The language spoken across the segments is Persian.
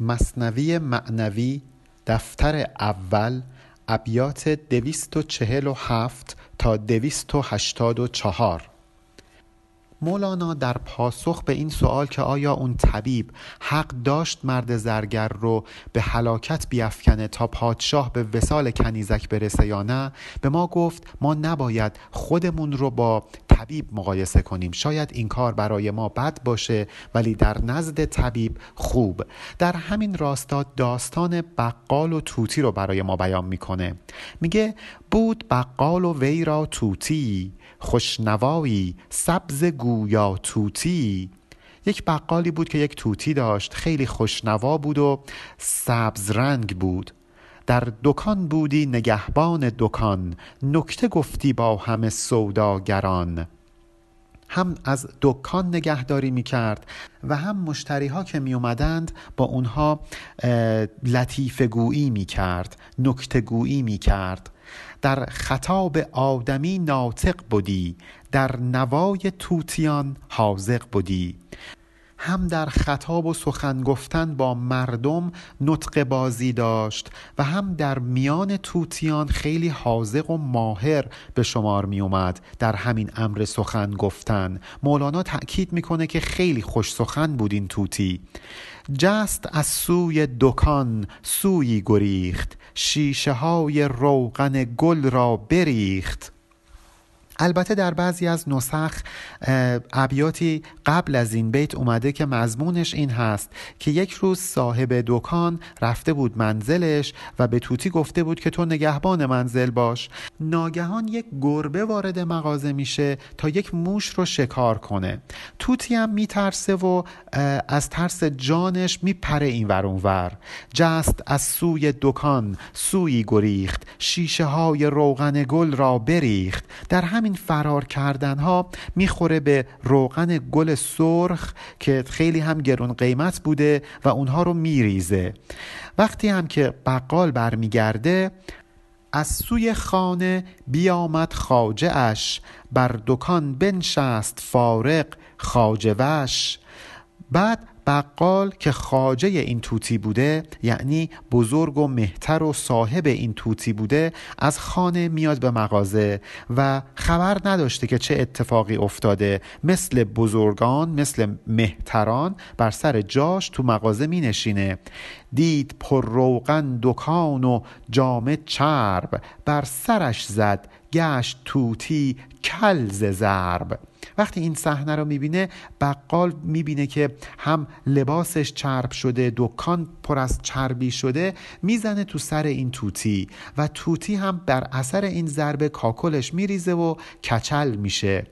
مصنوی معنوی دفتر اول ابیات 247 تا 284 مولانا در پاسخ به این سوال که آیا اون طبیب حق داشت مرد زرگر رو به هلاکت بیافکنه تا پادشاه به وسال کنیزک برسه یا نه به ما گفت ما نباید خودمون رو با طبیب مقایسه کنیم. شاید این کار برای ما بد باشه ولی در نزد طبیب خوب. در همین راستا داستان بقال و توتی رو برای ما بیان می‌کنه. میگه بود بقال و وی را توتی خوشنوایی سبز گویا توتی. یک بقالی بود که یک توتی داشت خیلی خوشنوا بود و سبز رنگ بود. در دکان بودی نگهبان دکان نکته گفتی با همه سوداگران. هم از دکان نگهداری می کرد و هم مشتری ها که می اومدند با اونها لطیفه گویی می کرد نکته گویی می کرد در خطاب آدمی ناطق بودی در نوای توتیان حاضق بودی هم در خطاب و سخن گفتن با مردم نطق بازی داشت و هم در میان توتیان خیلی حاضق و ماهر به شمار می اومد در همین امر سخن گفتن. مولانا تأکید می‌کنه که خیلی خوش سخن بود این توتی جست از سوی دکان سوی گریخت شیشه های روغن گل را بریخت. البته در بعضی از نسخ ابیاتی قبل از این بیت اومده که مضمونش این هست که یک روز صاحب دکان رفته بود منزلش و به توتی گفته بود که تو نگهبان منزل باش. ناگهان یک گربه وارد مغازه میشه تا یک موش رو شکار کنه. توتی هم میترسه و از ترس جانش میپره این ور ور. جست از سوی دکان سوی گریخت. شیشه های روغن گل را بریخت. در همین همین فرار کردن ها می‌خوره به روغن گل سرخ که خیلی هم گرون قیمت بوده و اونها رو میریزه. وقتی هم که بقال برمیگرده از سوی خانه بیامد خاجه اش بر دکان بنشست فارق خاجه وش. بعد بقال که خاجه این توتی بوده یعنی بزرگ و مهتر و صاحب این توتی بوده از خانه میاد به مغازه و خبر نداشته که چه اتفاقی افتاده. مثل بزرگان مثل مهتران بر سر جاش تو مغازه می نشینه دید پر روغن دکان و جامه چرب. بر سرش زد گشت توتی کلز ضرب وقتی این صحنه رو می‌بینه بقال می‌بینه که هم لباسش چرب شده دکان پر از چربی شده می‌زنه تو سر این توتی و توتی هم در اثر این ضربه کاکلش میریزه و کچل میشه.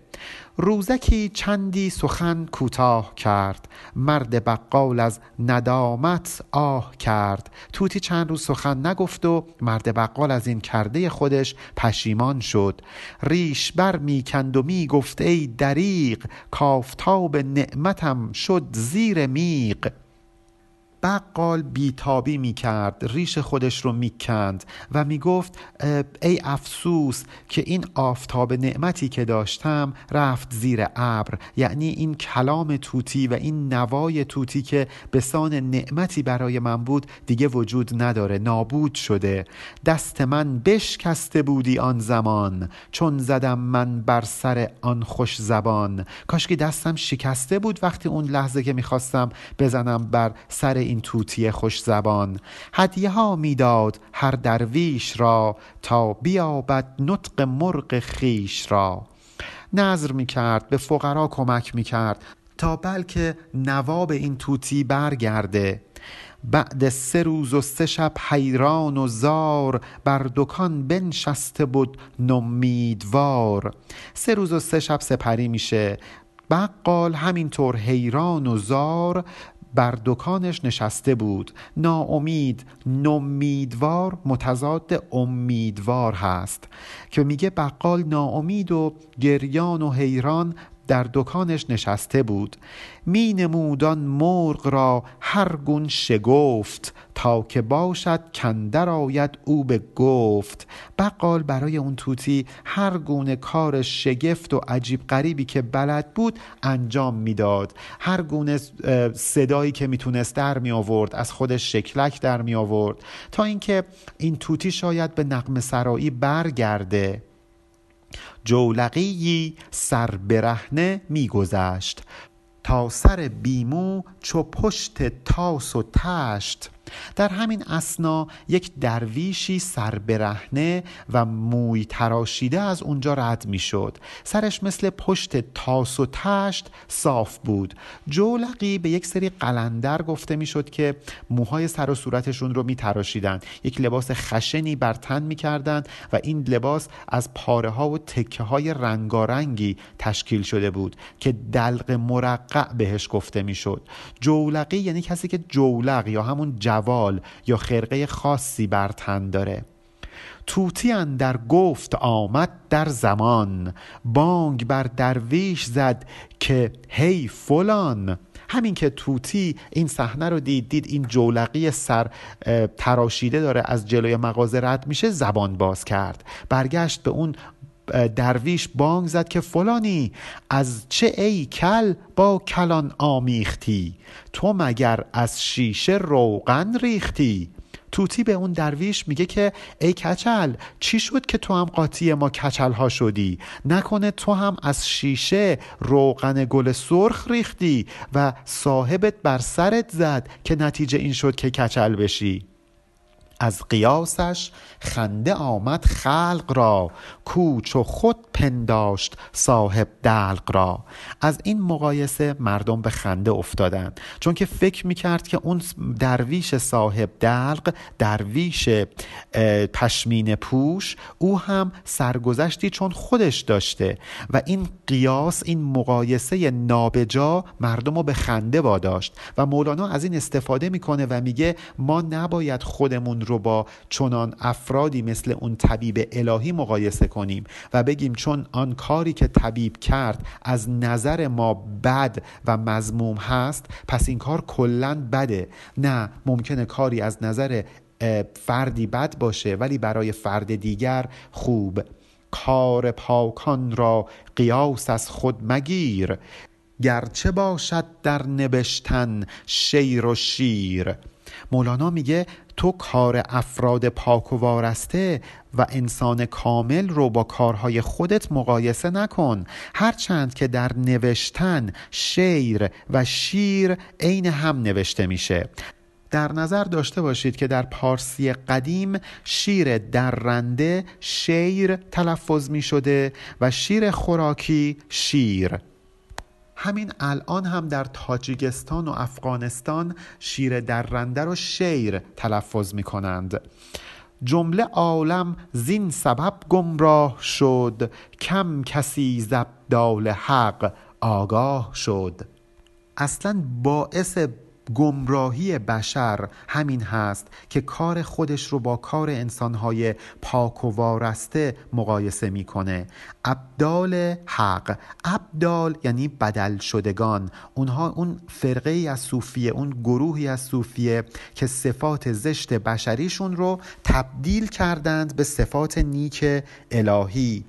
روزکی چندی سخن کوتاه کرد. مرد بقال از ندامت آه کرد. توتی چند روز سخن نگفت و مرد بقال از این کرده خودش پشیمان شد. ریش بر می‌کند و می‌گفت ای دریق کافتاب نعمتم شد زیر میق بقال بیتابی می‌کرد ریش خودش رو می‌کند و می‌گفت ای افسوس که این آفتاب نعمتی که داشتم رفت زیر ابر. یعنی این کلام توتی و این نوای توتی که بسان نعمتی برای من بود دیگه وجود نداره نابود شده. دست من بشکسته بودی آن زمان چون زدم من بر سر آن خوش زبان. کاشکی دستم شکسته بود وقتی اون لحظه که می‌خواستم بزنم بر سر این توتی خوش زبان. هدیه ها می‌داد هر درویش را تا بیابد نطق مرغ خیش را. نظر می کرد به فقرا کمک می کرد تا بلکه نواب این توتی برگرده. بعد سه روز و سه شب حیران و زار بر دکان بنشسته بود نمیدوار سه روز و سه شب سپری میشه. بقال همینطور حیران و زار بر دکانش نشسته بود. ناامید نمیدوار متضاد امیدوار هست که میگه بقال ناامید و گریان و حیران در دکانش نشسته بود. می نمودان مرغ را هر گون شگفت تا که باشد کندر آید او به گفت. بقال برای اون توتی هر گونه کار شگفت و عجیب غریبی که بلد بود انجام می‌داد. هر گونه صدایی که می‌تونست در می آورد از خودش شکلک در می آورد تا اینکه این توتی شاید به نقم سرایی برگرده. جولقی سر برهنه میگذشت. تا سر بیمو چو پشت تاس و تشت در همین اسنا یک درویشی سر برهنه و موی تراشیده از اونجا رد می شد سرش مثل پشت تاس و تشت صاف بود. جولقی به یک سری قلندر گفته می شد که موهای سر و صورتشون رو می تراشیدن یک لباس خشنی بر تن می کردن و این لباس از پاره ها و تکه های رنگارنگی تشکیل شده بود که دلق مرقع بهش گفته می شد جولقی یعنی کسی که جولق یا همون جوال یا خرقه خاصی بر تن داره. توتی در گفت آمد در زمان. بانگ بر درویش زد که هی فلان. همین که توتی این صحنه رو دید دید این جولقی سر تراشیده داره از جلوی مغازه رد میشه زبان باز کرد. برگشت به اون درویش بانگ زد که فلانی از چه ای کل با کلان آمیختی؟ تو مگر از شیشه روغن ریختی؟ توتی به اون درویش میگه که ای کچل چی شد که تو هم قاطی ما کچل ها شدی؟ نکنه تو هم از شیشه روغن گل سرخ ریختی و صاحبت بر سرت زد که نتیجه این شد که کچل بشی. از قیاسش خنده آمد خلق را کوچ و خود پنداشت صاحب دلق را. از این مقایسه مردم به خنده افتادند چون که فکر می‌کرد که اون درویش صاحب دلق درویش پشمین پوش او هم سرگذشتی چون خودش داشته و این قیاس این مقایسه نابجا مردم رو به خنده واداشت و مولانا از این استفاده می‌کنه و میگه ما نباید خودمون رو با چنان افرادی مثل اون طبیب الهی مقایسه کنیم و بگیم چون آن کاری که طبیب کرد از نظر ما بد و مزموم هست پس این کار کلا بده. نه ممکنه کاری از نظر فردی بد باشه ولی برای فرد دیگر خوب. کار پاکان را قیاس از خود مگیر. گرچه باشد در نوشتن شیر و شیر. مولانا میگه تو کار افراد پاک و وارسته و انسان کامل رو با کارهای خودت مقایسه نکن. هرچند که در نوشتن شیر و شیر عین هم نوشته میشه. در نظر داشته باشید که در پارسی قدیم شیر درنده شیر تلفظ می شده و شیر خوراکی شیر. همین الان هم در تاجیکستان و افغانستان شیر درنده رو شیر تلفظ می کنند جمله عالم زین سبب گمراه شد کم کسی زبدال حق آگاه شد. اصلا باعث گمراهی بشر همین هست که کار خودش رو با کار انسانهای پاک و وارسته مقایسه می‌کنه. ابدال حق ابدال یعنی بدل شدگان. اونها اون فرقه ای از صوفیه اون گروهی از صوفیه که صفات زشت بشریشون رو تبدیل کردند به صفات نیک الهی.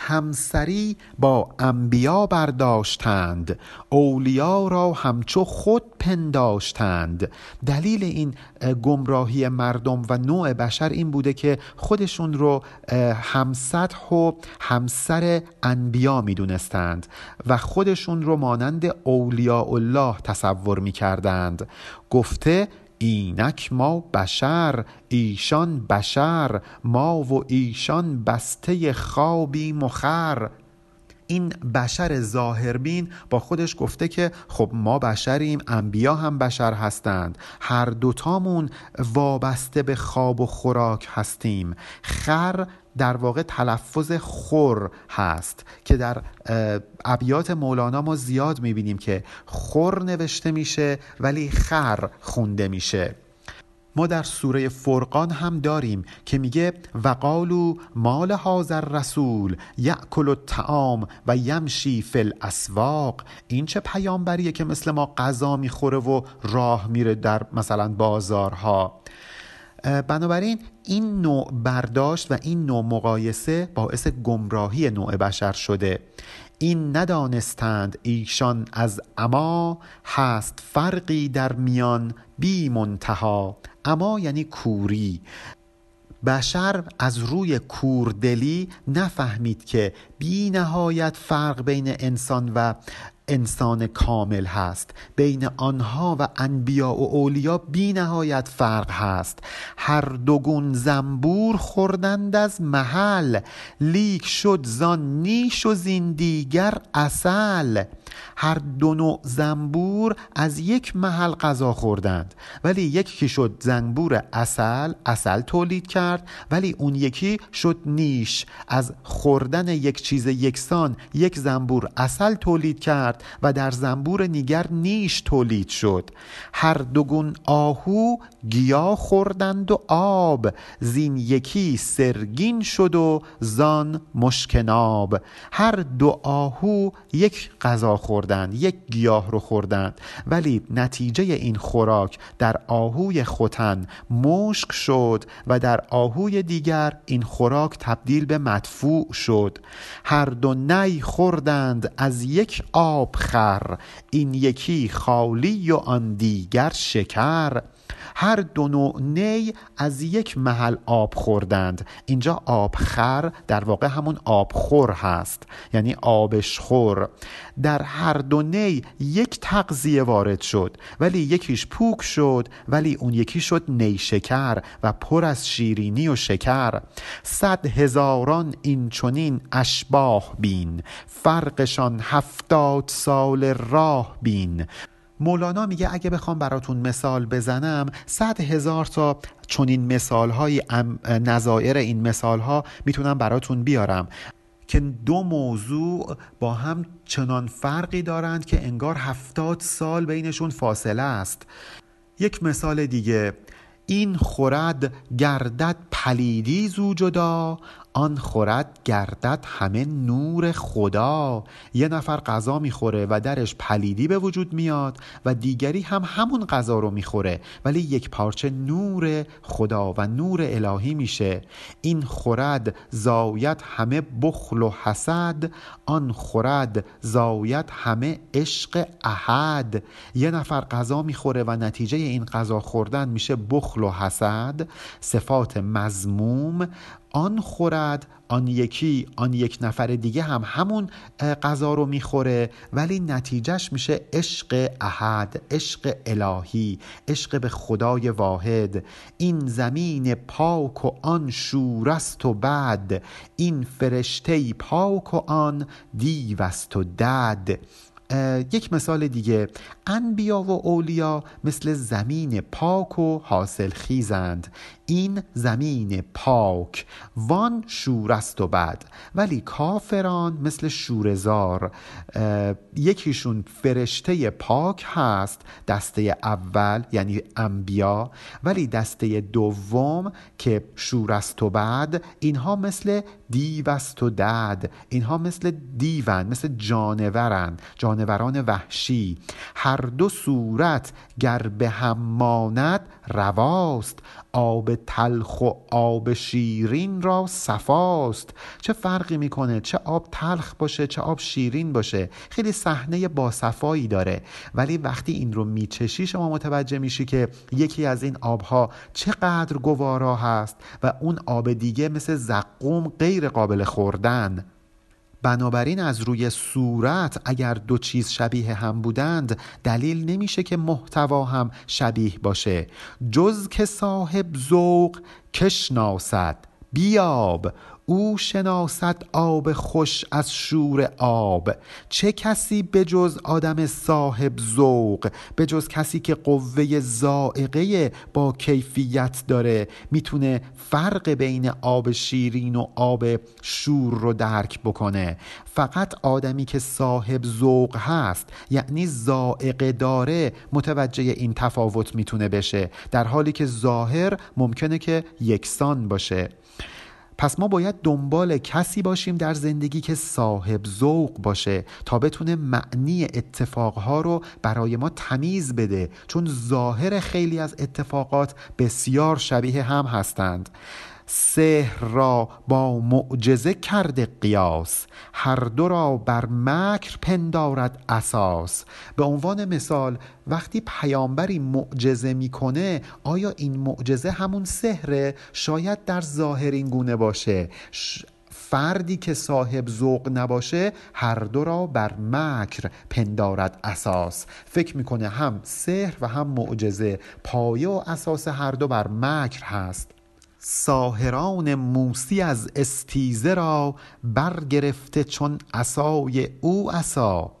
همسری با انبیا برداشتند. اولیا را همچو خود پنداشتند. دلیل این گمراهی مردم و نوع بشر این بوده که خودشون رو همسطح و همسر انبیا می‌دونستند و خودشون رو مانند اولیاء الله تصور می‌کردند. گفته اینک ما بشر ایشان بشر ما و ایشان بسته خوابی مخر. این بشر ظاهربین با خودش گفته که خب ما بشریم انبیا هم بشر هستند. هر دوتامون وابسته به خواب و خوراک هستیم. خر در واقع تلفظ خور هست که در ابیات مولانا ما زیاد می‌بینیم که خور نوشته میشه ولی خر خونده میشه. ما در سوره فرقان هم داریم که میگه وقالو مال حاضر رسول یأکل الطعام و یمشی فی الاسواق. این چه پیامبریه که مثل ما غذا می‌خوره و راه میره در مثلا بازارها. بنابراین این نوع برداشت و این نوع مقایسه باعث گمراهی نوع بشر شده. این ندانستند ایشان از اما هست فرقی در میان بی منتها. اما یعنی کوری. بشر از روی کوردلی نفهمید که بی نهایت فرق بین انسان و انسان کامل هست. بین آنها و انبیا و اولیا بی نهایت فرق هست. هر دوگون زنبور خوردند از محل. لیک شد زان نیش و زین دیگر اصل هر دو نوع زنبور از یک محل غذا خوردند. ولی یکی شد زنبور اصل اصل تولید کرد. ولی اون یکی شد نیش. از خوردن یک چیز یکسان یک زنبور اصل تولید کرد. و در زنبور نیگر نیش تولید شد. هر دوگون آهو گیا خوردند و آب. زین یکی سرگین شد و زان مشکناب. هر دو آهو یک غذا خوردند یک گیاه رو خوردند. ولی نتیجه این خوراک در آهوی خوتن مشک شد و در آهوی دیگر این خوراک تبدیل به مدفوع شد. هر دو نی خوردند از یک آب خر. این یکی خالی و آن دیگر شکر. هر دو نوع نی از یک محل آب خوردند. اینجا آبخر در واقع همون آبخور هست یعنی آبشخور در هر دو نی یک تغذیه وارد شد ولی یکیش پوک شد ولی اون یکی شد نیشکر و پر از شیرینی و شکر. صد هزاران این چونین اشباه بین. فرقشان هفتاد سال راه بین. مولانا میگه اگه بخوام براتون مثال بزنم صد هزار تا چنین مثال های نظایر این مثال ها می‌تونم براتون بیارم. که دو موضوع با هم چنان فرقی دارند که انگار هفتاد سال بینشون فاصله است. یک مثال دیگه این خورد گردد پلیدی زو جدا آن خورد گردد همه نور خدا. یه نفر غذا می‌خوره و درش پلیدی به وجود میاد و دیگری هم همون غذا رو می‌خوره ولی یک پارچه نور خدا و نور الهی میشه. این خورد زاید همه بخل و حسد آن خورد زاید همه عشق احد. یه نفر غذا می‌خوره و نتیجه این غذا خوردن میشه بخل و حسد. صفات مزموم آن خورد آن یکی آن یک نفر دیگه هم همون غذا رو می‌خوره ولی نتیجهش میشه عشق احد عشق الهی عشق به خدای واحد. این زمین پاک و آن شورست و بد این فرشته پاک و آن دیوست و دد. یک مثال دیگه انبیا و اولیا مثل زمین پاک و حاصل خیزند این زمین پاک وان شور است و بد. ولی کافران مثل شورزار یکیشون فرشته پاک هست دسته اول یعنی انبیا. ولی دسته دوم که شور است و بد اینها مثل دیو است و دد. اینها مثل دیون مثل جانورن جانوران وحشی. هر دو صورت گر به هم ماند رواست. آب تلخ و آب شیرین را صفاست. چه فرقی می‌کنه؟ چه آب تلخ باشه چه آب شیرین باشه؟ خیلی صحنه باصفایی داره. ولی وقتی این رو میچشی شما متوجه میشی که یکی از این آبها چقدر گوارا هست و اون آب دیگه مثل زقوم غیر قابل خوردن. بنابراین از روی صورت اگر دو چیز شبیه هم بودند دلیل نمیشه که محتوا هم شبیه باشه. جز که صاحب ذوق کشناسد. بیاب. او شناسد آب خوش از شور آب. چه کسی به جز آدم صاحب ذوق جز کسی که قوه زائقه با کیفیت داره می‌تونه فرق بین آب شیرین و آب شور رو درک بکنه؟ فقط آدمی که صاحب ذوق هست یعنی زائقه داره متوجه این تفاوت می‌تونه بشه. در حالی که ظاهر ممکنه که یکسان باشه. پس ما باید دنبال کسی باشیم در زندگی که صاحب ذوق باشه تا بتونه معنی اتفاقها رو برای ما تمیز بده چون ظاهر خیلی از اتفاقات بسیار شبیه هم هستند. سحر را با معجزه کرده قیاس. هر دو را بر مکر پندارد اساس. به عنوان مثال وقتی پیامبری معجزه می‌کنه آیا این معجزه همون سحره؟ شاید در ظاهر این گونه باشه. فردی که صاحب ذوق نباشه هر دو را بر مکر پندارد اساس. فکر می‌کنه هم سحر و هم معجزه پایه و اساس هر دو بر مکر هست. ساهران موسی از استیزه را برگرفته چون عصای او عصا.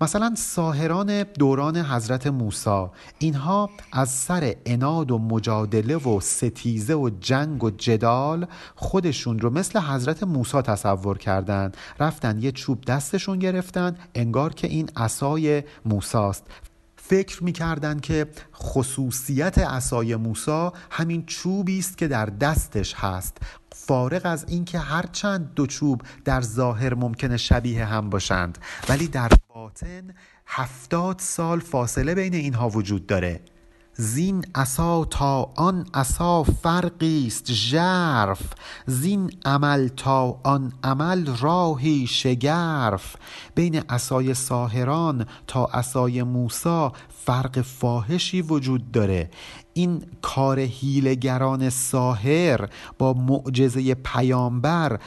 مثلا ساهران دوران حضرت موسی. اینها از سر اناد و مجادله و ستیزه و جنگ و جدال خودشون رو مثل حضرت موسی تصور کردند رفتن یه چوب دستشون گرفتن انگار که این عصای موساست. فکر می‌کردند که خصوصیت عصای موسی همین چوبی است که در دستش هست فارغ از اینکه هرچند دو چوب در ظاهر ممکنه شبیه هم باشند ولی در باطن هفتاد سال فاصله بین اینها وجود داره. زین عصا تا آن عصا فرقی است ژرف. زین عمل تا آن عمل راهی شگرف. بین عصای ساهران تا عصای موسی فرق فاحشی وجود داره. این کار هیلگران ساهر با معجزه پیامبر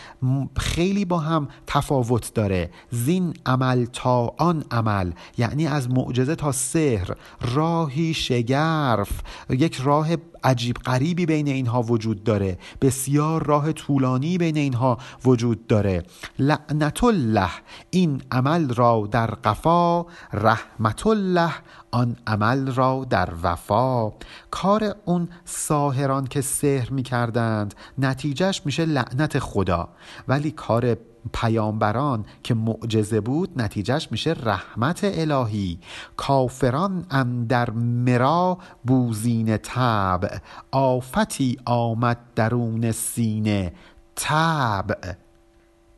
خیلی با هم تفاوت داره. زین عمل تا آن عمل یعنی از معجزه تا سحر راهی شگرف یک راه عجیب غریبی بین اینها وجود داره. بسیار راه طولانی بین اینها وجود داره. لعنت الله این عمل را در قفا. رحمت الله آن عمل را در وفا. کار اون ساهران که سحر می‌کردند نتیجهش میشه لعنت خدا. ولی کار پیامبران که معجزه بود نتیجهش میشه رحمت الهی. کافران اندر مرا بوزین طبع. آفتی آمد درون سینه. طبع.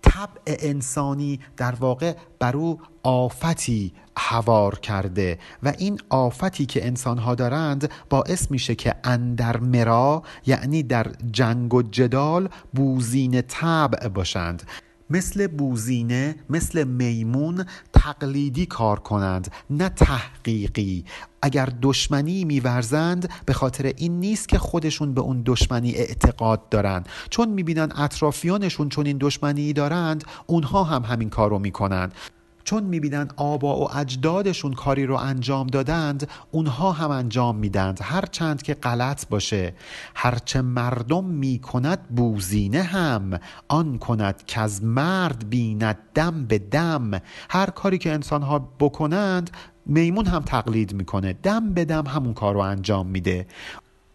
طبع انسانی در واقع بر او آفتی هوار کرده. و این آفتی که انسان ها دارند باعث میشه که اندر مرا یعنی در جنگ و جدال بوزین طبع باشند. مثل بوزینه مثل میمون تقلیدی کار کنند نه تحقیقی. اگر دشمنی میورزند به خاطر این نیست که خودشون به اون دشمنی اعتقاد دارند. چون می‌بینن اطرافیانشون چون این دشمنی دارند اونها هم همین کار رو می‌کنند. چون می‌بینن آبا و اجدادشون کاری رو انجام دادند اونها هم انجام میدند هر چند که غلط باشه هرچه مردم می‌کند بوزینه هم. آن کند که از مرد بیند دم به دم. هر کاری که انسانها بکنند میمون هم تقلید می‌کنه. دم به دم همون کار رو انجام میده.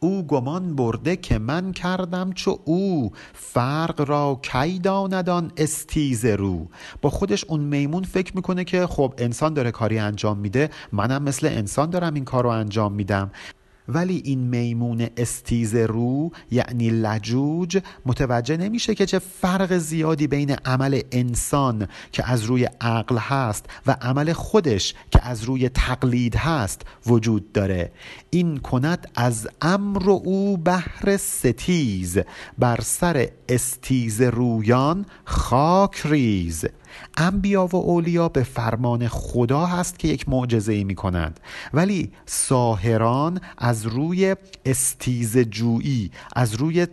او گمان برده که من کردم چو او. فرق را کی داندان استیز رو؟ با خودش اون میمون فکر می‌کنه که خب انسان داره کاری انجام میده. منم مثل انسان دارم این کار رو انجام میدم. ولی این میمون استیزه رو یعنی لجوج متوجه نمیشه که چه فرق زیادی بین عمل انسان که از روی عقل هست و عمل خودش که از روی تقلید هست وجود داره. این کند از امر او بهر ستیز بر سر استیزه رویان خاک ریز. انبیا و اولیا به فرمان خدا هست که یک معجزه ای می کنند ولی ساهران از روی استیز جویی از روی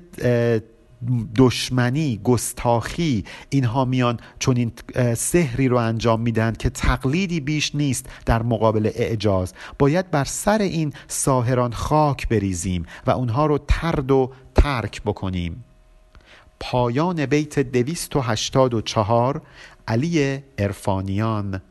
دشمنی گستاخی اینها میان چون این سحری رو انجام میدن که تقلیدی بیش نیست در مقابل اعجاز. باید بر سر این ساهران خاک بریزیم و اونها رو ترد و ترک بکنیم. پایان بیت 284 علی ارفانیان